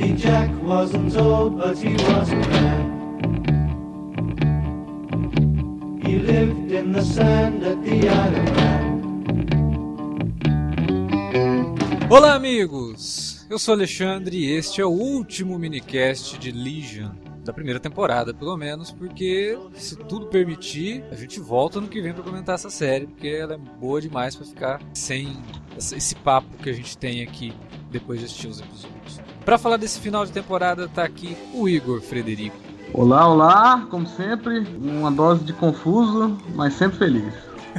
Happy Jack wasn't old, but he wasn't bad. He lived in the sand at the Man. Olá, amigos! Eu sou Alexandre e este é o último minicast de Legion. Da primeira temporada, pelo menos, porque se tudo permitir, a gente volta no que vem para comentar essa série, porque ela é boa demais para ficar sem esse papo que a gente tem aqui depois de assistir os episódios. Para falar desse final de temporada, tá aqui o Igor Frederico. Olá, olá, como sempre, uma dose de confuso, mas sempre feliz.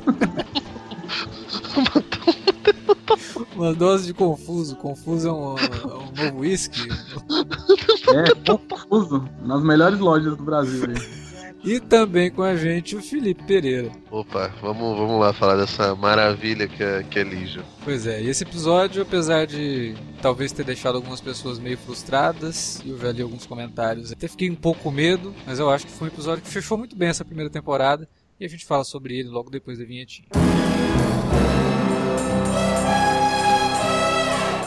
Uma dose de confuso. Confuso é um, é um novo whisky. É, confuso. Nas melhores lojas do Brasil aí. E também com a gente o Felipe Pereira. Opa, vamos, vamos lá falar dessa maravilha que é, que é Legion. Pois é, e esse episódio, apesar de talvez ter deixado algumas pessoas meio frustradas, e eu já li alguns comentários, até fiquei um pouco com medo, mas eu acho que foi um episódio que fechou muito bem essa primeira temporada, e a gente fala sobre ele logo depois da vinhetinha.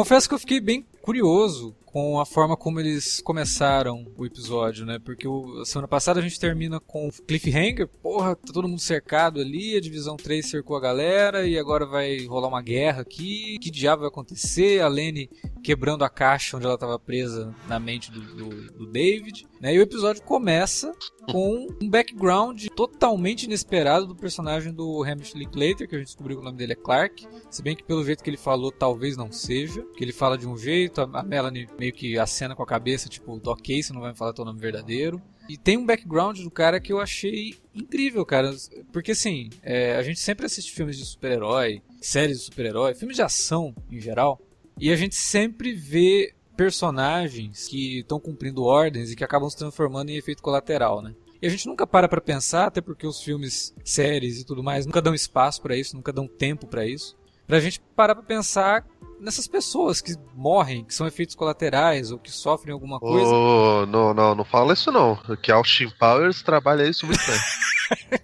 Confesso que eu fiquei bem curioso com a forma como eles começaram o episódio, né? Porque o, a semana passada a gente termina com cliffhanger, porra, tá todo mundo cercado ali, a divisão 3 cercou a galera e agora vai rolar uma guerra aqui. Que diabo vai acontecer? A Lene quebrando a caixa onde ela estava presa na mente do, do, do David. Né? E o episódio começa com um background totalmente inesperado do personagem do Hamish Linklater, que a gente descobriu que o nome dele é Clark. Se bem que pelo jeito que ele falou, talvez não seja. Que ele fala de um jeito, a Melanie meio que acena com a cabeça, tipo, ok, você não vai me falar teu nome verdadeiro. E tem um background do cara que eu achei incrível, cara. Porque assim, é, a gente sempre assiste filmes de super-herói, séries de super-herói, filmes de ação em geral. E a gente sempre vê personagens que estão cumprindo ordens e que acabam se transformando em efeito colateral, né? E a gente nunca para pra pensar, até porque os filmes, séries e tudo mais nunca dão espaço para isso, nunca dão tempo para isso. Pra gente parar pra pensar nessas pessoas que morrem, que são efeitos colaterais ou que sofrem alguma coisa. Oh, não, não, não fala isso não. Que Austin Powers trabalha isso muito bem.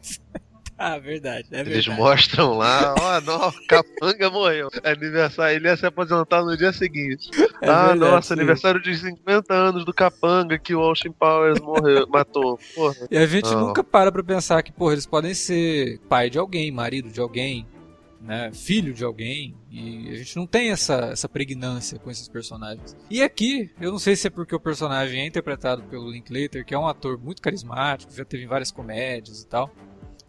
Ah, verdade. É Eles verdade. mostram lá, ó, não, Capanga morreu. É aniversário, ele ia se aposentar no dia seguinte. É ah, verdade, nossa, sim. aniversário de 50 anos do Capanga que o Austin Powers morreu, matou. Porra. E a gente Não. nunca para pra pensar que, porra, eles podem ser pai de alguém, marido de alguém, né, filho de alguém, e a gente não tem essa, essa pregnância com esses personagens. E aqui, eu não sei se é porque o personagem é interpretado pelo Linklater, que é um ator muito carismático, já teve várias comédias e tal,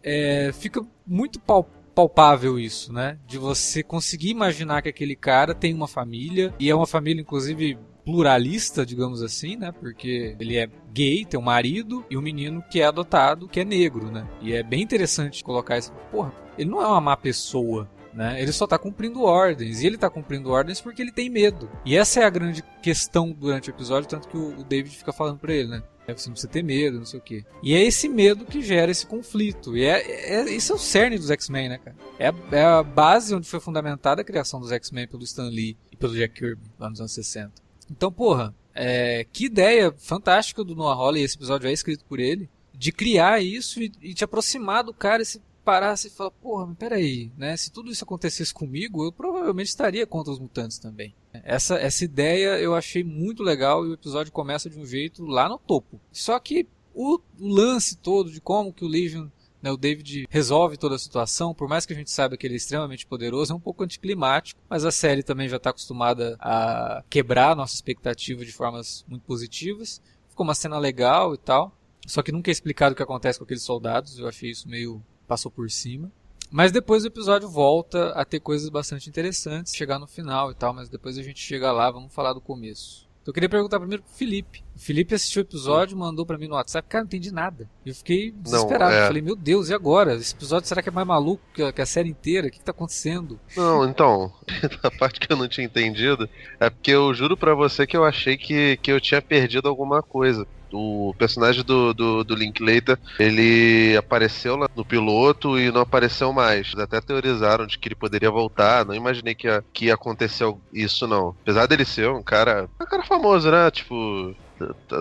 é, fica muito pal- palpável isso, né? De você conseguir imaginar que aquele cara tem uma família, e é uma família, inclusive, pluralista, digamos assim, né? Porque ele é gay, tem um marido e um menino que é adotado, que é negro, né? E é bem interessante colocar isso. Porra, ele não é uma má pessoa. Né? Ele só tá cumprindo ordens. E ele tá cumprindo ordens porque ele tem medo. E essa é a grande questão durante o episódio, tanto que o David fica falando pra ele, né? É, Você não precisa ter medo, não sei o quê. E é esse medo que gera esse conflito. E é, é, isso é o cerne dos X-Men, né, cara? É a, é a base onde foi fundamentada a criação dos X-Men pelo Stan Lee e pelo Jack Kirby, lá nos anos 60. Então, porra, é, que ideia fantástica do Noah Hawley, esse episódio é escrito por ele, de criar isso e, e te aproximar do cara e se parasse e falar, porra, mas peraí, né? Se tudo isso acontecesse comigo, eu provavelmente estaria contra os mutantes também. Essa, essa ideia eu achei muito legal e o episódio começa de um jeito lá no topo. Só que o, lance todo de como que o Legion, né, o David resolve toda a situação, por mais que a gente saiba que ele é extremamente poderoso, é um pouco anticlimático, mas a série também já está acostumada a quebrar a nossa expectativa de formas muito positivas. Ficou uma cena legal e tal. Só que nunca é explicado o que acontece com aqueles soldados. Eu achei isso meio passou por cima. Mas depois o episódio volta a ter coisas bastante interessantes, chegar no final e tal, mas depois a gente chega lá, vamos falar do começo. Então eu queria perguntar primeiro pro Felipe. O Felipe assistiu o episódio, mandou pra mim no WhatsApp, cara, não entendi nada. Eu fiquei desesperado. é. Falei, meu Deus, e agora? Esse episódio será que é mais maluco que a, série inteira? O que, que tá acontecendo? Não, então, a parte que eu não tinha entendido é porque eu juro pra você que eu achei que, que eu tinha perdido alguma coisa. O personagem do, do, do Linklater, ele apareceu lá no piloto e não apareceu mais. Até teorizaram de que ele poderia voltar. Não imaginei que ia, que ia acontecer isso, não. Apesar dele ser um cara. Um cara famoso, né? Tipo.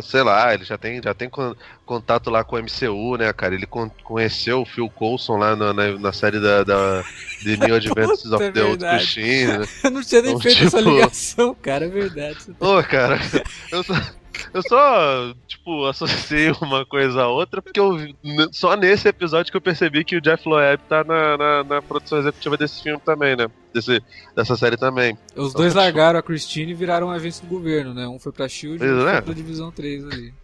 Sei lá, ele já tem, já tem con- contato lá com o MCU, né, cara? Ele con- conheceu o Phil Coulson lá na, na, na série da, da The New Adventures Puta, of the Old. Christine. né? Eu não tinha nem Então, feito essa tipo- ligação, cara, é verdade. Ô, cara, eu só, eu só, tipo, associei uma coisa a outra porque eu só nesse episódio que eu percebi que o Jeff Loeb tá na, na, na produção executiva desse filme também, né? Desse, dessa série também. Os dois largaram a Christine e viraram agentes do governo, né? Um foi pra Shield e outro é. foi pra Divisão 3 ali.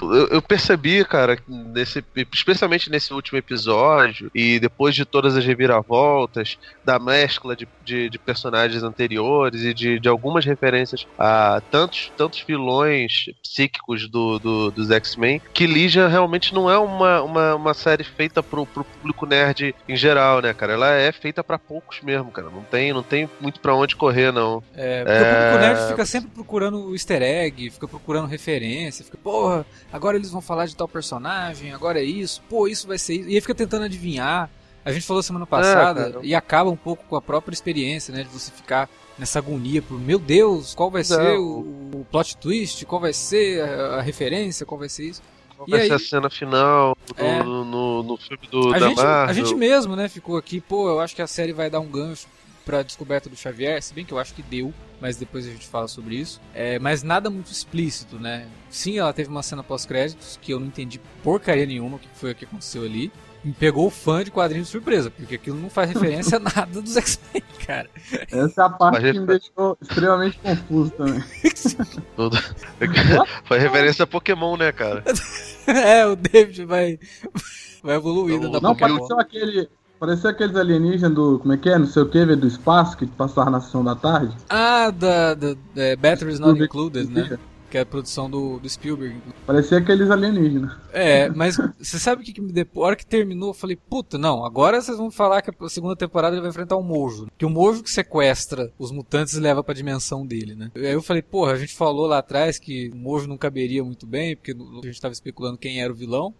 Eu, eu percebi, cara, nesse, especialmente nesse último episódio, e depois de todas as reviravoltas, da mescla de, de, de personagens anteriores e de, de algumas referências a tantos, tantos vilões psíquicos do, do- dos X-Men, que Legion realmente não é uma, uma, uma série feita pro, pro público nerd em geral, né, cara? Ela é feita pra poucos mesmo, cara. Não tem, não tem muito pra onde correr, não. É, porque o público nerd fica sempre procurando o easter egg, fica procurando referência, fica, porra, agora eles vão falar de tal personagem, agora é isso, pô, isso vai ser isso. E aí fica tentando adivinhar. A gente falou semana passada cara. e acaba um pouco com a própria experiência, né? De você ficar nessa agonia por, meu Deus, qual vai Não. ser o, o plot twist, qual vai ser a, a referência, qual vai ser isso. Qual E vai aí? ser a cena final no, É. no, no- no filme do, a, da gente, a gente mesmo, né, ficou aqui, pô, eu acho que a série vai dar um gancho pra descoberta do Xavier, se bem que eu acho que deu, mas depois a gente fala sobre isso. É, mas nada muito explícito, né? Sim, ela teve uma cena pós-créditos que eu não entendi porcaria nenhuma o que foi o que aconteceu ali. Me pegou o fã de quadrinhos de surpresa, porque aquilo não faz referência a nada dos X-Men, cara. Essa é a parte Mas que me deixou extremamente confuso também. Tudo. Foi referência a Pokémon, né, cara? é, o David vai, vai evoluindo Não, da Não, Pokémon. pareceu aquele. Parecia aqueles alienígenas do. Como é que é? Não sei o que, do espaço, que passaram na sessão da tarde. Ah, da, da, da Batteries Not Spielberg- Included, né? Que é a produção do, do Spielberg. Parecia aqueles alienígenas. É, mas você sabe o que, que me? A hora que terminou, eu falei, puta, não, agora vocês vão falar que a segunda temporada ele vai enfrentar o Mojo. Que o Mojo que sequestra os mutantes e leva pra dimensão dele, né? Aí eu falei, porra, a gente falou lá atrás que o Mojo não caberia muito bem, porque a gente tava especulando quem era o vilão.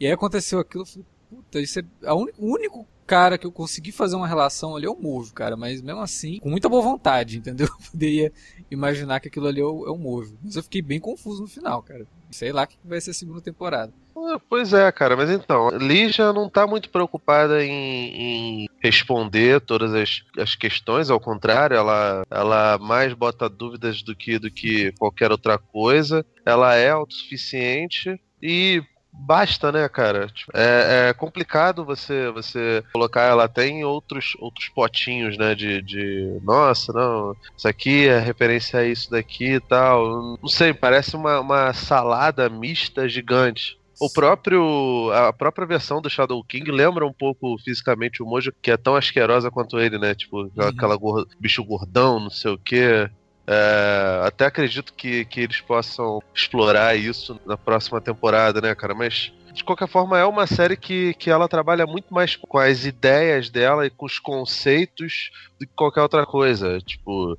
E aí aconteceu aquilo, eu falei, puta, isso é a uni- o único cara que eu consegui fazer uma relação ali é o Mojo, cara. Mas mesmo assim, com muita boa vontade, entendeu? Eu poderia imaginar que aquilo ali é o, é o. Mas eu fiquei bem confuso no final, cara. Sei lá que vai ser a segunda temporada. Ah, Pois é, cara, mas então, Lígia não tá muito preocupada em, em responder todas as, as questões, ao contrário, ela, ela mais bota dúvidas do que, do que qualquer outra coisa. Ela é autossuficiente e basta, né, cara? Tipo, É, é complicado você você colocar ela até em outros, outros potinhos, né? De, de nossa, não, isso aqui é referência a isso daqui e tal. Não sei, parece uma, uma salada mista gigante. O próprio. A própria versão do Shadow King lembra um pouco fisicamente o Mojo, que é tão asquerosa quanto ele, né? Tipo, aquela, Uhum. aquela gor- bicho gordão, não sei o quê. É, até acredito que, que eles possam explorar isso na próxima temporada, né, cara? Mas de qualquer forma, é uma série que, que ela trabalha muito mais com as ideias dela e com os conceitos do que qualquer outra coisa. Tipo,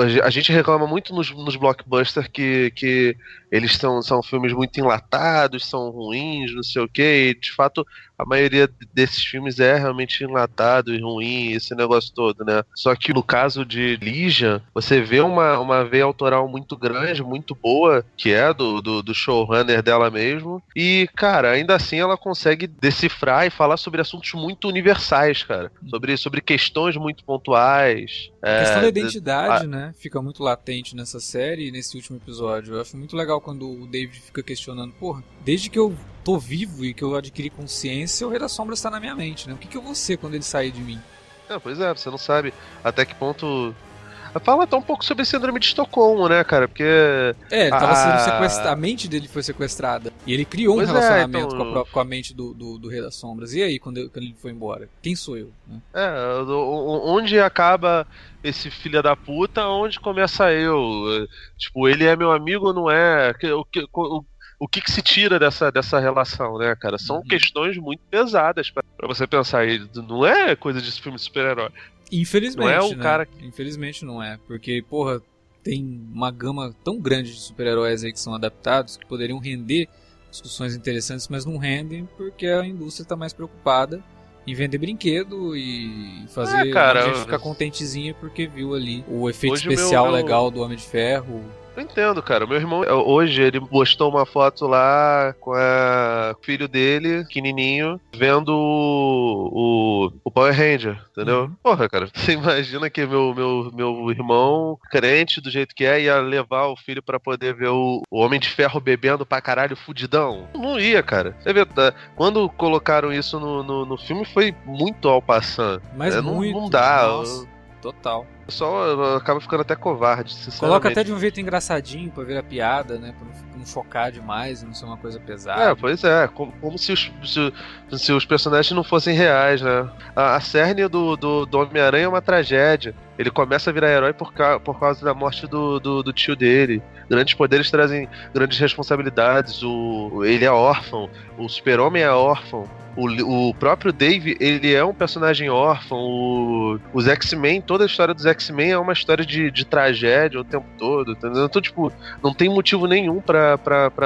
a ge- a gente reclama muito nos, nos blockbusters que, que eles são, são filmes muito enlatados, são ruins, não sei o que, e de fato a maioria desses filmes é realmente enlatado e ruim, esse negócio todo, né? Só que no caso de Legion, você vê uma, uma veia autoral muito grande, muito boa, que é do, do, do showrunner dela mesmo, e, cara, ainda assim ela consegue decifrar e falar sobre assuntos muito universais, cara. Sobre, sobre questões muito pontuais. A é, questão da de- identidade, né? Fica muito latente nessa série e nesse último episódio. Eu acho muito legal quando o David fica questionando, porra, desde que eu tô vivo e que eu adquiri consciência, o Rei das Sombras tá na minha mente, né? O que, que eu vou ser quando ele sair de mim? É, pois é, você não sabe até que ponto. Fala até um pouco sobre síndrome de Estocolmo, né, cara? Porque. É, ele tava sendo Ah. sequestrado. A mente dele foi sequestrada. E ele criou um Pois é, relacionamento então- com, a, com a mente do, do, do Rei das Sombras. E aí, quando, eu- quando ele foi embora? Quem sou eu? né? É, onde acaba esse filho da puta, onde começa eu? É, Tipo, ele é meu amigo ou não é? Que- O que, o, o que, que se tira dessa, dessa relação, né, cara? São Uhum. questões muito pesadas pra, pra você pensar. E não é coisa de filme de super-herói. Infelizmente. Não é o né? cara Infelizmente não é. Porque, porra, tem uma gama tão grande de super-heróis aí que são adaptados que poderiam render discussões interessantes, mas não rendem porque a indústria está mais preocupada em vender brinquedo e fazer É, cara, a gente ficar contentezinha porque viu ali o efeito o meu- especial meu- legal do Homem de Ferro. Eu entendo, cara. Meu irmão, hoje, ele postou uma foto lá com a- o filho dele, pequenininho, vendo o, o, Power Ranger, entendeu? Uhum. Porra, cara, você imagina que meu, meu, meu irmão, crente do jeito que é, ia levar o filho pra poder ver o, o Homem de Ferro bebendo pra caralho fudidão? Não ia, cara. Você vê, tá? quando colocaram isso no, no, no filme, foi muito ao passando. Mas É, não- muito. não dá, Nossa, total. O pessoal acaba ficando até covarde. Coloca até de um jeito engraçadinho pra ver a piada, né? Pra não, não chocar demais, não ser uma coisa pesada. É, pois é, como, como se, os, se, se os personagens não fossem reais, né? A, a cerne do, do, do Homem-Aranha é uma tragédia. Ele começa a virar herói por, ca, por causa da morte do, do, do tio dele. Grandes poderes trazem grandes responsabilidades. O, ele é órfão, o super-homem é órfão. O, o próprio Dave, ele é um personagem órfão. O- os X-Men, toda a história dos X-Men é uma história de, de tragédia o tempo todo? Então, tipo, não tem motivo nenhum pra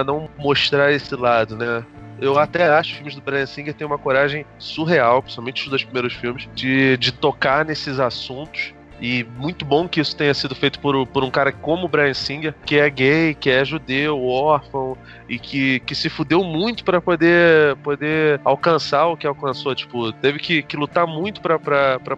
não mostrar esse lado, né? Eu até acho que os filmes do Brian Singer têm uma coragem surreal, principalmente os dois primeiros filmes, de, de tocar nesses assuntos. E muito bom que isso tenha sido feito por, por um cara como o Brian Singer, que é gay, que é judeu, órfão, e que, que se fudeu muito pra poder, poder alcançar o que alcançou. Tipo, teve que, que lutar muito pra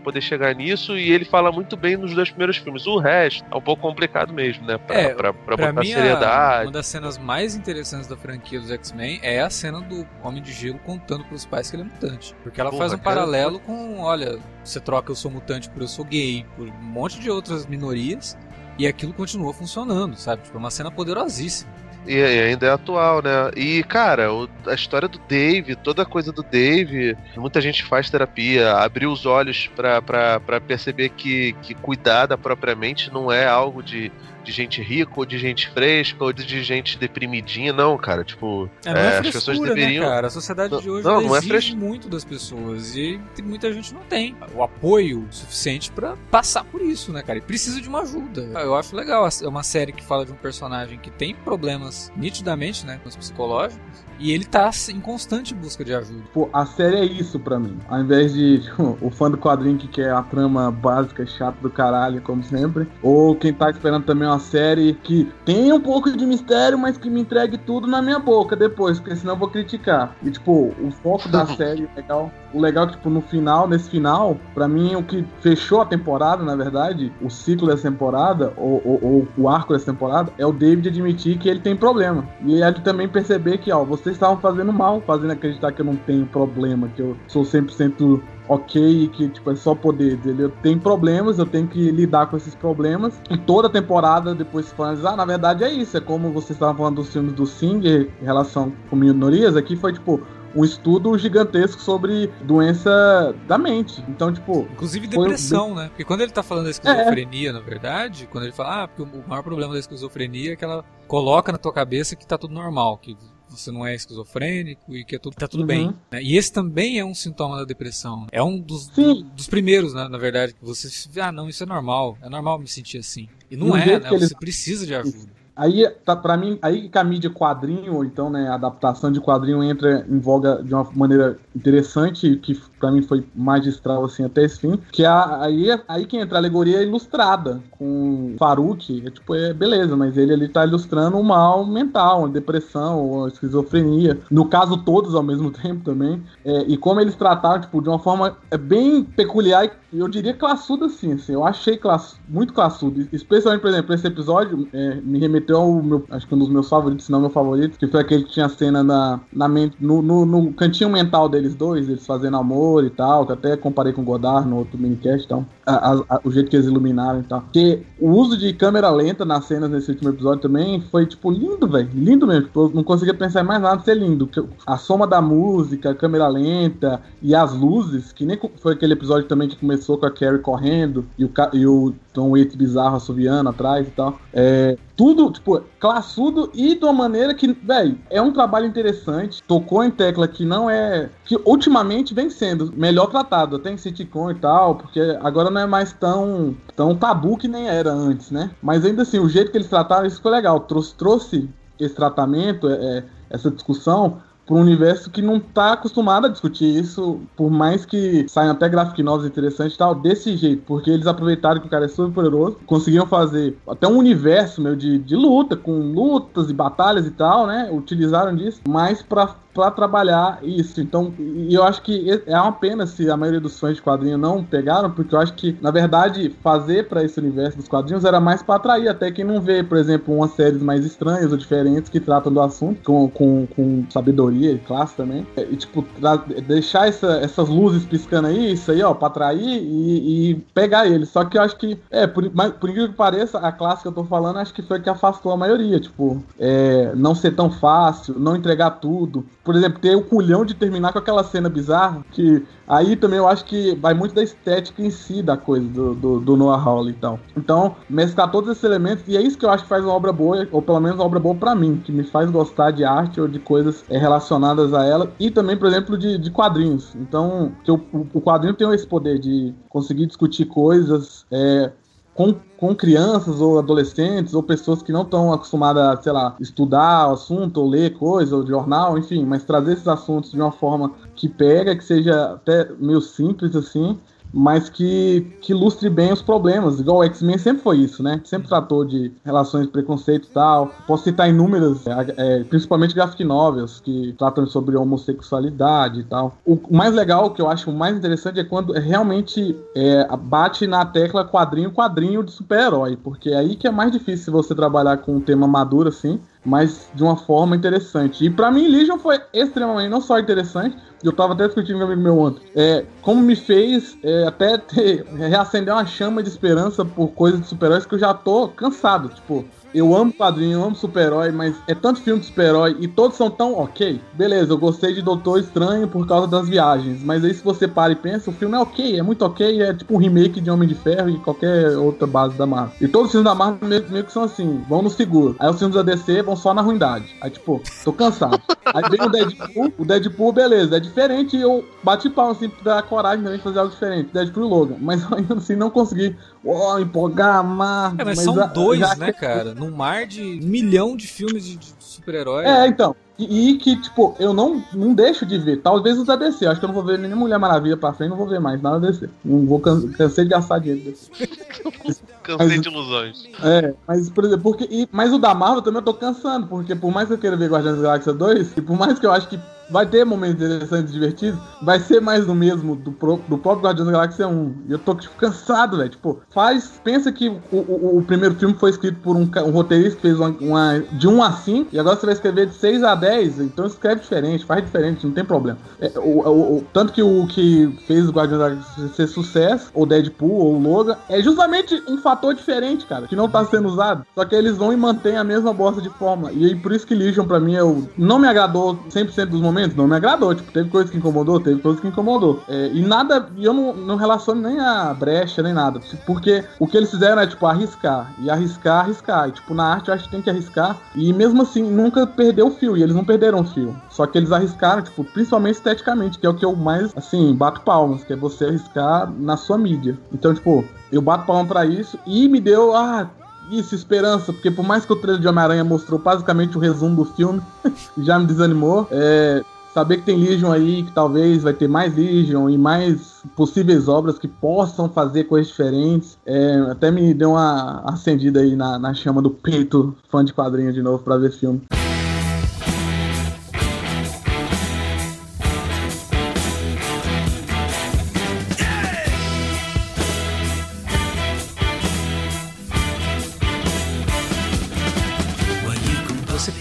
poder chegar nisso, e ele fala muito bem nos dois primeiros filmes. O resto é um pouco complicado mesmo, né? Pra, É, pra, pra Pra botar mim, seriedade. uma das cenas mais interessantes da franquia dos X-Men é a cena do Homem de Gelo contando pros pais que ele é mutante. Porque ela Porra, faz um cara, paralelo com, olha, você troca eu sou mutante por eu sou gay, por um monte de outras minorias, e aquilo continua funcionando, sabe? Tipo, é uma cena poderosíssima. E, ainda é atual, né? E, cara, a história do Dave, toda a coisa do Dave, muita gente faz terapia, abriu os olhos pra perceber que, que cuidar da própria mente não é algo de, de gente rica, ou de gente fresca, ou de, de gente deprimidinha, não, cara. Tipo, É, não é, É, as frescura, pessoas deveriam- né, cara? A sociedade de hoje não, não é exige fres- muito das pessoas e tem- muita gente não tem o apoio suficiente pra passar por isso, né, cara? E precisa de uma ajuda. Eu acho legal. É uma série que fala de um personagem que tem problemas nitidamente, né, com os psicológicos, e ele tá em constante busca de ajuda. Pô, a série é isso pra mim. Ao invés de tipo, o fã do quadrinho que quer a trama básica, chata do caralho, como sempre. Ou quem tá esperando também uma série que tem um pouco de mistério, mas que me entregue tudo na minha boca depois, porque senão eu vou criticar. E tipo, o foco da série legal. O legal é que, tipo, no final, nesse final, pra mim, o que fechou a temporada, na verdade, o ciclo dessa temporada, ou, ou- ou o arco dessa temporada, é o David admitir que ele tem problema. E ele também perceber que, ó, vocês estavam fazendo mal, fazendo acreditar que eu não tenho problema, que eu sou 100% ok que, tipo, é só poder dele. Eu tenho problemas, eu tenho que lidar com esses problemas. E toda temporada, depois se ah, na verdade é isso, é como vocês estavam falando dos filmes do Singer em relação com minorias, aqui foi, tipo, um estudo gigantesco sobre doença da mente. Então, tipo, Inclusive Foi depressão, né? Porque quando ele tá falando da esquizofrenia, na verdade, quando ele fala, ah, porque o maior problema da esquizofrenia é que ela coloca na tua cabeça que tá tudo normal, que você não é esquizofrênico e que é tudo, tá tudo Uhum. bem. né? E esse também é um sintoma da depressão. É um dos, dos primeiros, né, na verdade, que você ah, não, isso é normal, é normal me sentir assim. E não E é, né? Você precisa de ajuda. Aí, tá, pra mim, aí que a mídia quadrinho, ou então, né, adaptação de quadrinho entra em voga de uma maneira interessante, que pra mim foi magistral, assim, até esse fim, que é a, aí, aí que entra a alegoria ilustrada, com Faruque, é tipo, é beleza, mas ele ali tá ilustrando um mal mental, uma depressão, uma esquizofrenia, no caso todos ao mesmo tempo também, é, e como eles trataram, tipo, de uma forma é, bem peculiar e eu diria classuda, assim, assim eu achei class, muito classudo, especialmente, por exemplo, esse episódio é, me remeteu meteu o meu, acho que um dos meus favoritos, se não meu favorito, que foi aquele que tinha a cena na, na mente, no, no, no cantinho mental deles dois, eles fazendo amor e tal, que até comparei com o Godard no outro minicast, então, a, a, o jeito que eles iluminaram e tal. Porque o uso de câmera lenta nas cenas nesse último episódio também foi, tipo, lindo, velho. Lindo mesmo. Tipo, eu não conseguia pensar em mais nada de ser lindo. A soma da música, a câmera lenta e as luzes, que nem foi aquele episódio também que começou com a Carrie correndo e o, e o Tom Waits bizarro assoviando atrás e tal. É, tudo, tipo, classudo e de uma maneira que, velho, é um trabalho interessante. Tocou em tecla que não é. Que ultimamente vem sendo melhor tratado, até em sitcom e tal, porque agora não é mais tão, tão tabu que nem era antes, né? Mas ainda assim, o jeito que eles trataram, isso ficou legal. Trouxe, trouxe esse tratamento, é, é essa discussão para um universo que não está acostumado a discutir isso, por mais que saiam até graphic novos interessantes e tal, desse jeito, porque eles aproveitaram que o cara é super poderoso, conseguiam fazer até um universo meu de, de luta, com lutas e batalhas e tal, né? Utilizaram disso, mas para para trabalhar isso. Então, e eu acho que é uma pena se a maioria dos fãs de quadrinhos não pegaram, porque eu acho que, na verdade, fazer para esse universo dos quadrinhos era mais para atrair até quem não vê, por exemplo, umas séries mais estranhas ou diferentes que tratam do assunto com, com, com sabedoria e classe também. E, tipo, deixar essa, essas luzes piscando aí, isso aí, ó, pra atrair e, e pegar eles. Só que eu acho que, é, por, mas, por incrível que pareça, a classe que eu tô falando, acho que foi que afastou a maioria. Tipo, é, não ser tão fácil, não entregar tudo por exemplo, ter o culhão de terminar com aquela cena bizarra, que aí também eu acho que vai muito da estética em si da coisa, do, do, do Noah Hawley e tal. Então, mesclar todos esses elementos, e é isso que eu acho que faz uma obra boa, ou pelo menos uma obra boa para mim, que me faz gostar de arte ou de coisas é, relacionadas a ela, e também, por exemplo, de, de quadrinhos. Então, o, o quadrinho tem esse poder de conseguir discutir coisas, é, com, com crianças ou adolescentes ou pessoas que não estão acostumadas a, sei lá, estudar o assunto ou ler coisa ou jornal, enfim, mas trazer esses assuntos de uma forma que pega, que seja até meio simples assim, mas que, que ilustre bem os problemas. Igual o X-Men sempre foi isso, né? Sempre tratou de relações preconceito e tal. Posso citar inúmeras, é, é, principalmente graphic novels, que tratam sobre homossexualidade e tal. O mais legal, que eu acho mais interessante, é quando realmente é, bate na tecla quadrinho, quadrinho de super-herói, porque é aí que é mais difícil você trabalhar com um tema maduro assim, mas de uma forma interessante. E para mim, Legion foi extremamente, não só interessante, eu tava até discutindo com um amigo meu ontem, é, como me fez é, até ter, reacender uma chama de esperança por coisas de super-heróis que eu já tô cansado. Tipo, eu amo quadrinho, eu amo super-herói, mas é tanto filme de super-herói e todos são tão ok. Beleza, eu gostei de Doutor Estranho por causa das viagens, mas aí se você para e pensa, o filme é ok, é muito ok, é tipo um remake de Homem de Ferro e qualquer outra base da Marvel. E todos os filmes da Marvel meio, meio que são assim, vão no seguro. Aí os filmes da DC vão só na ruindade. Aí tipo, tô cansado. aí vem o Deadpool, o Deadpool, beleza, é diferente eu bati pau assim pra dar coragem também de fazer algo diferente. Deadpool e Logan. Mas ainda assim não consegui oh, empolgar, amar. É, mas, mas são dois, né, cara? Num mar de um milhão de filmes de, de super-herói. É, então. E, e, que, tipo, eu não, não deixo de ver. Talvez os da DC. Acho que eu não vou ver nem Mulher Maravilha pra frente, não vou ver mais nada DC. Não vou can cansei de gastar dinheiro cansei mas, de ilusões. É, mas, por exemplo, porque. E, mas o da Marvel também eu tô cansando, porque por mais que eu queira ver Guardiões da Galáxia 2, e por mais que eu acho que vai ter momentos interessantes divertidos, vai ser mais do mesmo do, pro, do próprio Guardiões da Galáxia 1. E eu tô tipo, cansado, velho. Tipo, faz. Pensa que o, o, o, primeiro filme foi escrito por um, um roteirista que fez uma, uma, de 1 a 5, e agora você vai escrever de 6 a 10, então escreve diferente, faz diferente, não tem problema. É, o, tanto que o que fez o Guardiões da Galáxia ser sucesso, ou Deadpool, ou Logan, é justamente um fator diferente, cara, que não tá sendo usado. Só que eles vão e mantêm a mesma bosta de forma. E aí, por isso que Legion, pra mim, eu, não me agradou 100% dos momentos não me agradou. Tipo, teve coisa que incomodou, teve coisa que incomodou. É, e nada, e eu não, não relaciono nem a brecha, nem nada. Porque o que eles fizeram é, tipo, arriscar. E arriscar, arriscar. E, tipo, na arte eu acho que tem que arriscar. E mesmo assim, nunca perdeu o fio. E eles não perderam o fio. Só que eles arriscaram, tipo, principalmente esteticamente, que é o que eu mais, assim, bato palmas, que é você arriscar na sua mídia. Então, tipo, eu bato palma para isso e me deu, ah, isso, esperança, porque por mais que o trailer de Homem-Aranha mostrou basicamente o resumo do filme, já me desanimou. É, saber que tem Legion aí, que talvez vai ter mais Legion e mais possíveis obras que possam fazer coisas diferentes, é, até me deu uma acendida aí na, na chama do peito fã de quadrinho de novo para ver filme.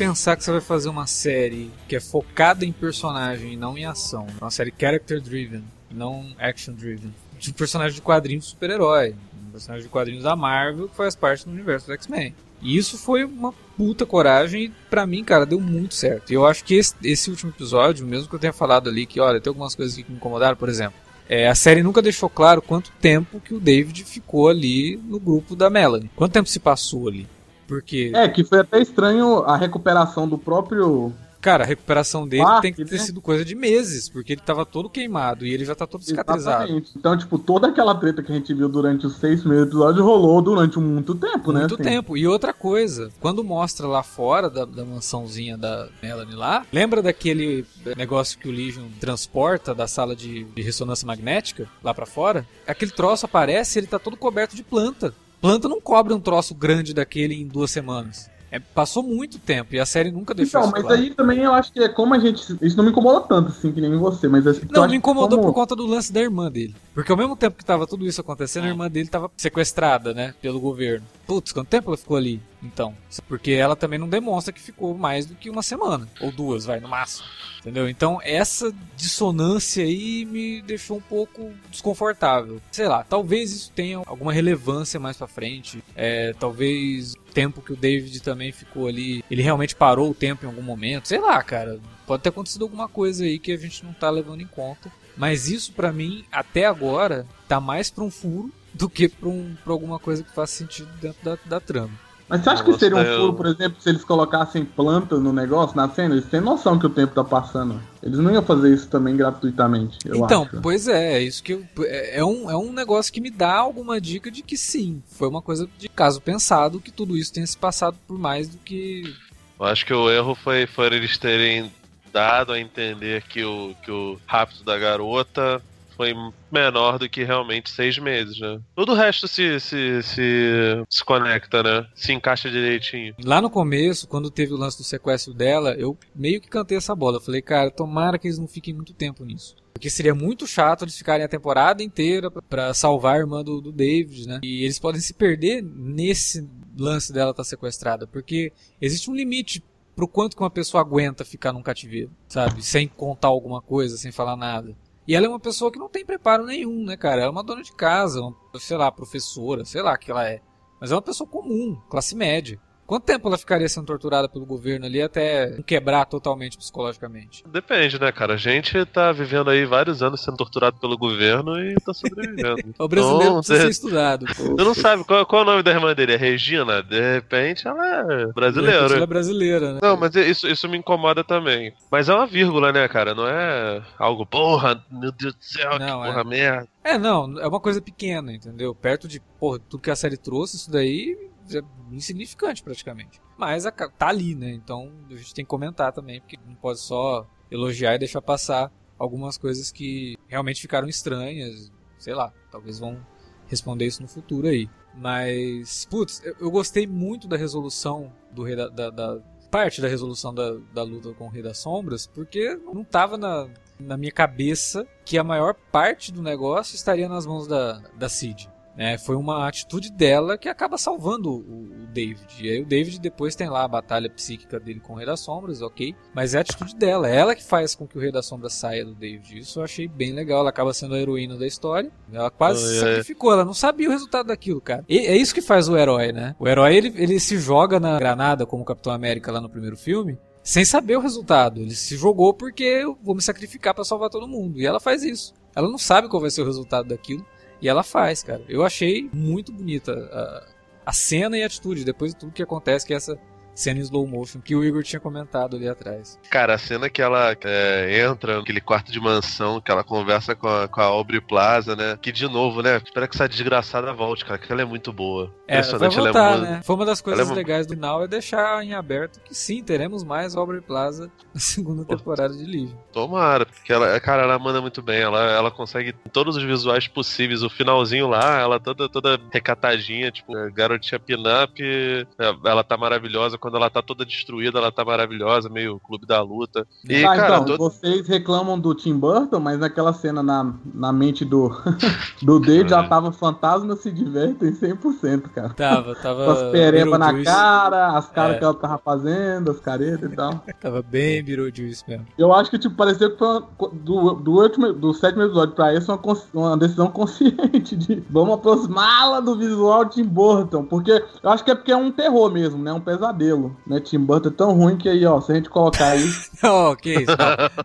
Pensar que você vai fazer uma série que é focada em personagem e não em ação, uma série character driven, não action driven, de personagem de quadrinhos super-herói, um personagem de quadrinhos da Marvel que faz parte do universo do X-Men. E isso foi uma puta coragem e pra mim, cara, deu muito certo. E eu acho que esse, esse último episódio, mesmo que eu tenha falado ali que, olha, tem algumas coisas que me incomodaram, por exemplo, é, a série nunca deixou claro quanto tempo que o David ficou ali no grupo da Melanie. Quanto tempo se passou ali? Porque, É, que foi até estranho a recuperação do próprio. cara, a recuperação dele Mark, tem que ter né? sido coisa de meses, porque ele tava todo queimado e ele já tá todo cicatrizado. Exatamente. Então, tipo, toda aquela treta que a gente viu durante os seis primeiros episódios rolou durante muito tempo, né? Muito assim. tempo. E outra coisa, quando mostra lá fora da, da mansãozinha da Melanie lá, lembra daquele negócio que o Legion transporta da sala de, de ressonância magnética lá pra fora? Aquele troço aparece e ele tá todo coberto de planta. Planta não cobre um troço grande daquele em duas semanas. É, passou muito tempo e a série nunca deixou Então, isso mas claro. aí também eu acho que é como a gente. Isso não me incomoda tanto, assim, que nem você, mas eu Não, me incomodou como- por conta do lance da irmã dele. Porque ao mesmo tempo que tava tudo isso acontecendo, a irmã dele tava sequestrada, né? Pelo governo. Putz, quanto tempo ela ficou ali? Então. Porque ela também não demonstra que ficou mais do que uma semana. Ou duas, vai, no máximo. Entendeu? Então essa dissonância aí me deixou um pouco desconfortável. Sei lá, talvez isso tenha alguma relevância mais pra frente. É, talvez o tempo que o David também ficou ali, ele realmente parou o tempo em algum momento. Sei lá, cara. Pode ter acontecido alguma coisa aí que a gente não tá levando em conta. Mas isso pra mim, até agora, tá mais pra um furo do que pra, um, alguma coisa que faça sentido dentro da, da trama. Mas você acha que seria um furo, por exemplo, se eles colocassem planta no negócio, na cena? Eles têm noção que o tempo tá passando. Eles não iam fazer isso também gratuitamente, eu então, acho. pois é, é isso que eu, é, é um, é um negócio que me dá alguma dica de que sim, foi uma coisa de caso pensado que tudo isso tenha se passado por mais do que. Eu acho que o erro foi, foi eles terem dado a entender que o, que o rapto da garota foi menor do que realmente seis meses, né? Todo o resto se, se, se, se conecta, né? Se encaixa direitinho. Lá no começo, quando teve o lance do sequestro dela, eu meio que cantei essa bola. Eu falei, cara, tomara que eles não fiquem muito tempo nisso. Porque seria muito chato eles ficarem a temporada inteira pra salvar a irmã do, do David, né? E eles podem se perder nesse lance dela estar sequestrada. Porque existe um limite pro quanto que uma pessoa aguenta ficar num cativeiro, sabe? Sem contar alguma coisa, sem falar nada. E ela é uma pessoa que não tem preparo nenhum, né, cara? Ela é uma dona de casa, uma, sei lá, professora, sei lá que ela é. Mas é uma pessoa comum, classe média. Quanto tempo ela ficaria sendo torturada pelo governo ali até quebrar totalmente psicologicamente? Depende, né, cara? A gente tá vivendo aí vários anos sendo torturado pelo governo e tá sobrevivendo. O brasileiro Então, precisa ser estudado. pô. Tu não sabe qual, qual é o nome da irmã dele? É Regina? De repente ela é Ela brasileira. é brasileira, né? Não, mas isso, isso me incomoda também. Mas é uma vírgula, né, cara? Não é algo, porra, meu Deus do céu, Não, que é. porra merda. É, não, é uma coisa pequena, entendeu? Perto de, porra, tudo que a série trouxe, isso daí é insignificante praticamente. Mas a tá ali, né? Então a gente tem que comentar também, porque não pode só elogiar e deixar passar algumas coisas que realmente ficaram estranhas. Sei lá, talvez vão responder isso no futuro aí. Mas, putz, eu, eu gostei muito da resolução do Rei da, da- da- parte da resolução da, da luta com o Rei das Sombras, porque não tava na, na minha cabeça que a maior parte do negócio estaria nas mãos da, da Cid. Né? foi uma atitude dela que acaba salvando o, o David. E aí o David depois tem lá a batalha psíquica dele com o Rei das Sombras, ok. Mas é a atitude dela, é ela que faz com que o Rei das Sombras saia do David. Isso eu achei bem legal. Ela acaba sendo a heroína da história. Ela quase se ai. sacrificou, ela não sabia o resultado daquilo, cara. E é isso que faz o herói, né? O herói ele, ele se joga na granada como o Capitão América lá no primeiro filme sem saber o resultado. Ele se jogou porque eu vou me sacrificar pra salvar todo mundo. E ela faz isso. Ela não sabe qual vai ser o resultado daquilo. E ela faz, cara. Eu achei muito bonita a, a cena e a atitude, depois de tudo que acontece, que é essa cena em slow motion que o Igor tinha comentado ali atrás. Cara, a cena que ela é, entra naquele quarto de mansão, que ela conversa com a, com a Aubrey Plaza, né? Que de novo, né? Espera que essa desgraçada volte, cara, que ela é muito boa. É, vai Impressionante, ela é voltar, muito- né? Foi uma das coisas é- legais do final é deixar em aberto que sim, teremos mais Aubrey Plaza na segunda temporada de Livre. Tomara, porque ela, cara, ela manda muito bem, ela, ela consegue todos os visuais possíveis. O finalzinho lá, ela toda, toda recatadinha, tipo, garotinha pin-up, é, ela tá maravilhosa. Quando Quando ela tá toda destruída, ela tá maravilhosa, meio clube da luta. E, ah, cara, então, todo- vocês reclamam do Tim Burton, mas naquela cena na, na mente do, do Dave já É. tava fantasma se divertem 100%, cara. Tava, tava. Com as pereba na cara, as caras É. que ela tava fazendo, as caretas e tal. Tava bem Beetlejuice mesmo. Eu acho que, tipo, pareceu que foi uma, do, do, último, do sétimo episódio pra esse uma, uma decisão consciente de vamos aproximá-la do visual de Tim Burton. Porque eu acho que é porque é um terror mesmo, né? Um pesadelo. Né? Tim Burton é tão ruim que aí, ó, se a gente colocar aí. Não, que isso.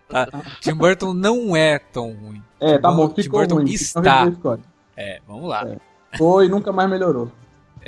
Tá. Tim Burton não é tão ruim. É, tá bom, Tim Burton ruim. está. É, vamos lá. É. Foi e nunca mais melhorou.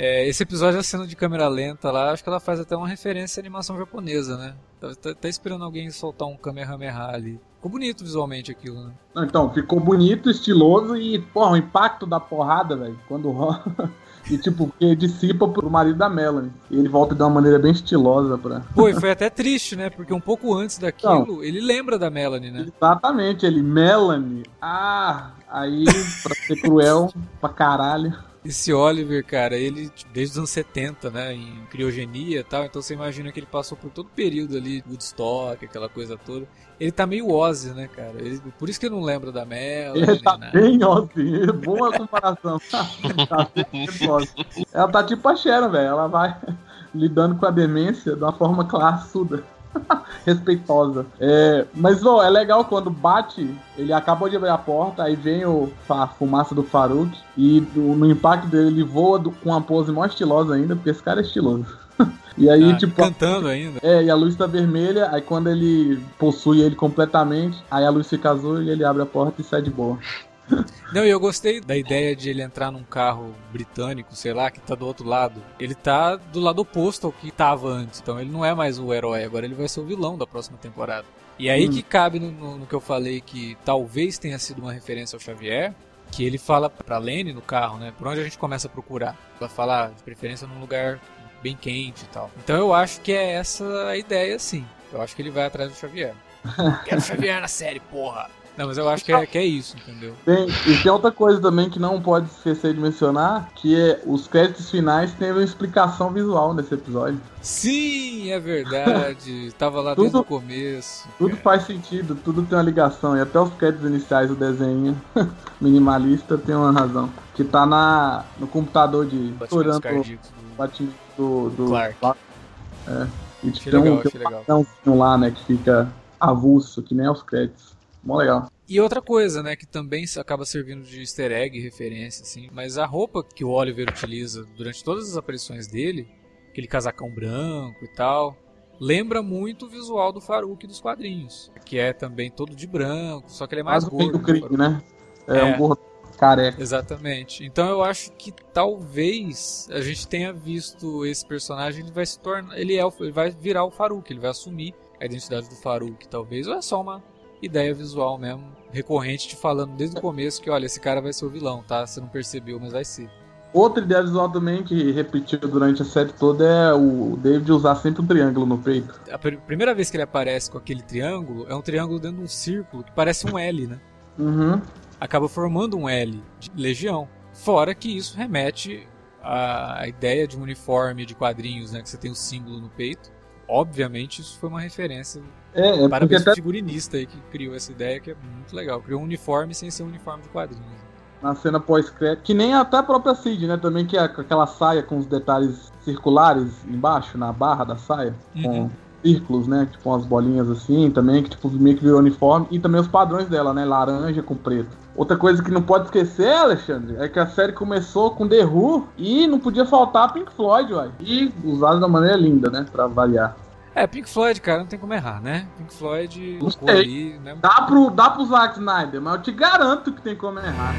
É, esse episódio, a cena de câmera lenta lá, acho que ela faz até uma referência à animação japonesa, né? Tá, tá- tá esperando alguém soltar um Kamehameha ali. Ficou bonito visualmente aquilo, né? Não, Então, ficou bonito, estiloso e, porra, o impacto da porrada, velho, quando rola. E, tipo, que dissipa pro marido da Melanie. E ele volta de uma maneira bem estilosa pra. Pô, e foi até triste, né? Porque um pouco antes daquilo, ele lembra da Melanie, né? Exatamente, ele, Melanie. Ah, aí, pra ser cruel pra caralho. Esse Oliver, cara, ele tipo, desde os anos 70, né, em criogenia e tal, então você imagina que ele passou por todo o período ali, Woodstock, aquela coisa toda. Ele tá meio Ozzy, né, cara? Ele- por isso que ele não lembra da Melanie, Ele tá né? bem Ozzy. Boa comparação. tá bem Ozzy. Ela tá tipo a Sharon, velho. Ela vai lidando com a demência de uma forma classuda. Respeitosa. É, mas, ó, é legal quando bate, ele acabou de abrir a porta, aí vem o, a fumaça do Farouk, e do- no impacto dele ele voa do- com uma pose mais estilosa ainda, porque esse cara é estiloso. e aí, Ah, tipo, cantando ainda. é, e a luz tá vermelha, aí quando ele possui ele completamente, aí a luz fica azul e ele abre a porta e sai de boa. Não, e eu gostei da ideia de ele entrar num carro britânico, sei lá, que tá do outro lado. Ele tá do lado oposto ao que tava antes. Então ele não é mais o herói, agora ele vai ser o vilão da próxima temporada. E aí Hum. que cabe no, no- no que eu falei que talvez tenha sido uma referência ao Xavier, que ele fala pra Lene no carro, né? Por onde a gente começa a procurar. Ela fala, ah, de preferência num lugar bem quente e tal. Então eu acho que é essa a ideia, sim. Eu acho que ele vai atrás do Xavier. Quero o Xavier na série, porra! Não, mas eu acho que é, que é isso, entendeu? Tem, e tem outra coisa também que não pode esquecer de mencionar, que é os créditos finais teve uma explicação visual nesse episódio. Sim, é verdade. Tava lá desde Tudo- o começo. Tudo faz sentido, tudo tem uma ligação, e até os créditos iniciais do desenho minimalista tem uma razão. Que tá na, no computador de estourando o do do, do Clark. É. E tem um, tem um legal. lá, né, que fica avulso, que nem é os créditos. Mó legal. E outra coisa, né, que também acaba servindo de easter egg, referência, assim, mas a roupa que o Oliver utiliza durante todas as aparições dele, aquele casacão branco e tal, lembra muito o visual do Farouk dos quadrinhos, que é também todo de branco, só que ele é mais fim gordo. do né, crime, né? É, É. um gordo careca. Exatamente. Então eu acho que talvez a gente tenha visto esse personagem, ele vai se tornar, ele é, o- ele vai virar o Farouk, ele vai assumir a identidade do Farouk, talvez, ou é só uma ideia visual mesmo, recorrente te falando desde o começo que olha, esse cara vai ser o vilão, tá? Você não percebeu, mas vai ser. Outra ideia visual também que repetiu durante a série toda é o David usar sempre um triângulo no peito. A pr- primeira vez que ele aparece com aquele triângulo, é um triângulo dentro de um círculo que parece um L, né? Uhum. acaba formando um L de legião. Fora que isso remete à ideia de um uniforme de quadrinhos, né? Que você tem o símbolo no peito. Obviamente isso foi uma referência. É, é porque Parabéns até figurinista aí que criou essa ideia, que é muito legal. Criou um uniforme sem ser um uniforme de quadrinhos. na cena pós-crédito, que nem até a própria Cid, né? Também que é aquela saia com os detalhes circulares embaixo, na barra da saia, Uhum. com círculos, né? Tipo umas bolinhas assim também, que tipo meio que virou uniforme, e também os padrões dela, né? Laranja com preto. Outra coisa que não pode esquecer, Alexandre, é que a série começou com The Who e não podia faltar Pink Floyd, uai. E usado uma maneira linda, né? Pra variar. É, Pink Floyd, cara, não tem como errar, né? Pink Floyd Não sei. ali, né? Dá pro, dá pro Zack Snyder, mas eu te garanto que tem como errar.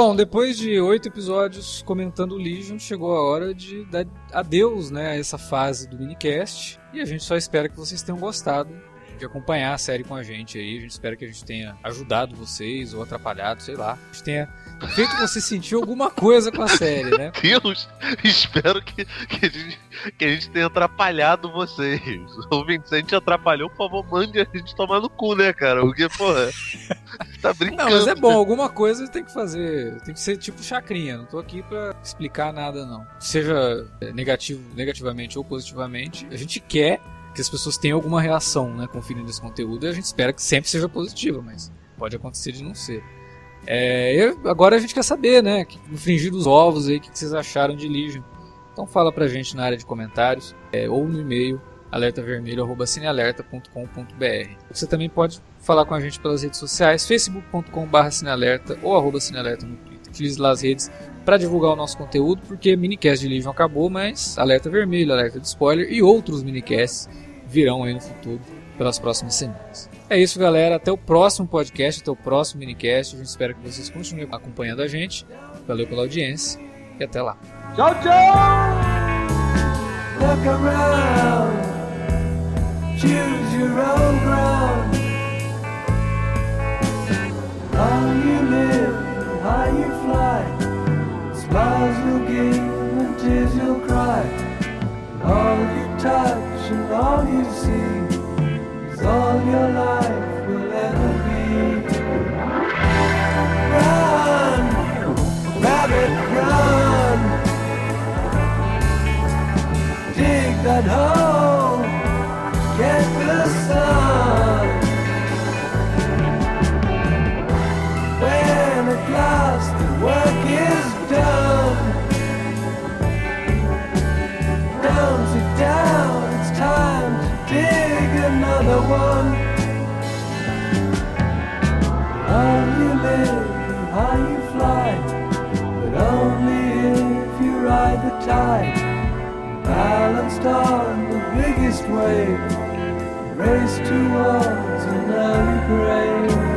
Bom, depois de oito episódios comentando o Legion, chegou a hora de dar adeus né, a essa fase do minicast. E a gente só espera que vocês tenham gostado de acompanhar a série com a gente aí. A gente espera que a gente tenha ajudado vocês ou atrapalhado, sei lá. A gente tenha feito você sentir alguma coisa com a série, né? Deus, espero que, que, a gente, que a gente tenha atrapalhado vocês. Ouvintes, se a gente atrapalhou, por favor, mande a gente tomar no cu, né, cara? Porque, porra, tá brincando. Não, mas é bom, alguma coisa tem que fazer. Tem que ser tipo chacrinha. Não tô aqui pra explicar nada, não. Seja é, negativo, negativamente ou positivamente, a gente quer que as pessoas tenham alguma reação, né, conferindo esse conteúdo e a gente espera que sempre seja positiva, mas pode acontecer de não ser. É, eu- agora a gente quer saber, né, que- no fringir dos ovos aí, o que, vocês acharam de Legion. Então fala pra gente na área de comentários é, ou no e-mail alertavermelho.cinealerta.com.br. Você também pode falar com a gente pelas redes sociais, facebook.com.br ou arroba cinealerta no Twitter. Utilize lá as redes para divulgar o nosso conteúdo, porque minicast de Legion acabou, mas alerta vermelho, alerta de spoiler e outros minicasts virão aí no futuro pelas próximas semanas. É isso, galera. Até o próximo podcast, até o próximo minicast. A gente espera que vocês continuem acompanhando a gente. Valeu pela audiência e até lá. Tchau, tchau! Look around, choose your own ground. How you live, how you fly. Smiles you'll give and tears you'll cry. All you touch and all you see is all your life will ever be. Run, rabbit, run. dig that hole, you how you fly, but only if you ride the tide. Balanced on the biggest wave, race towards an early grave.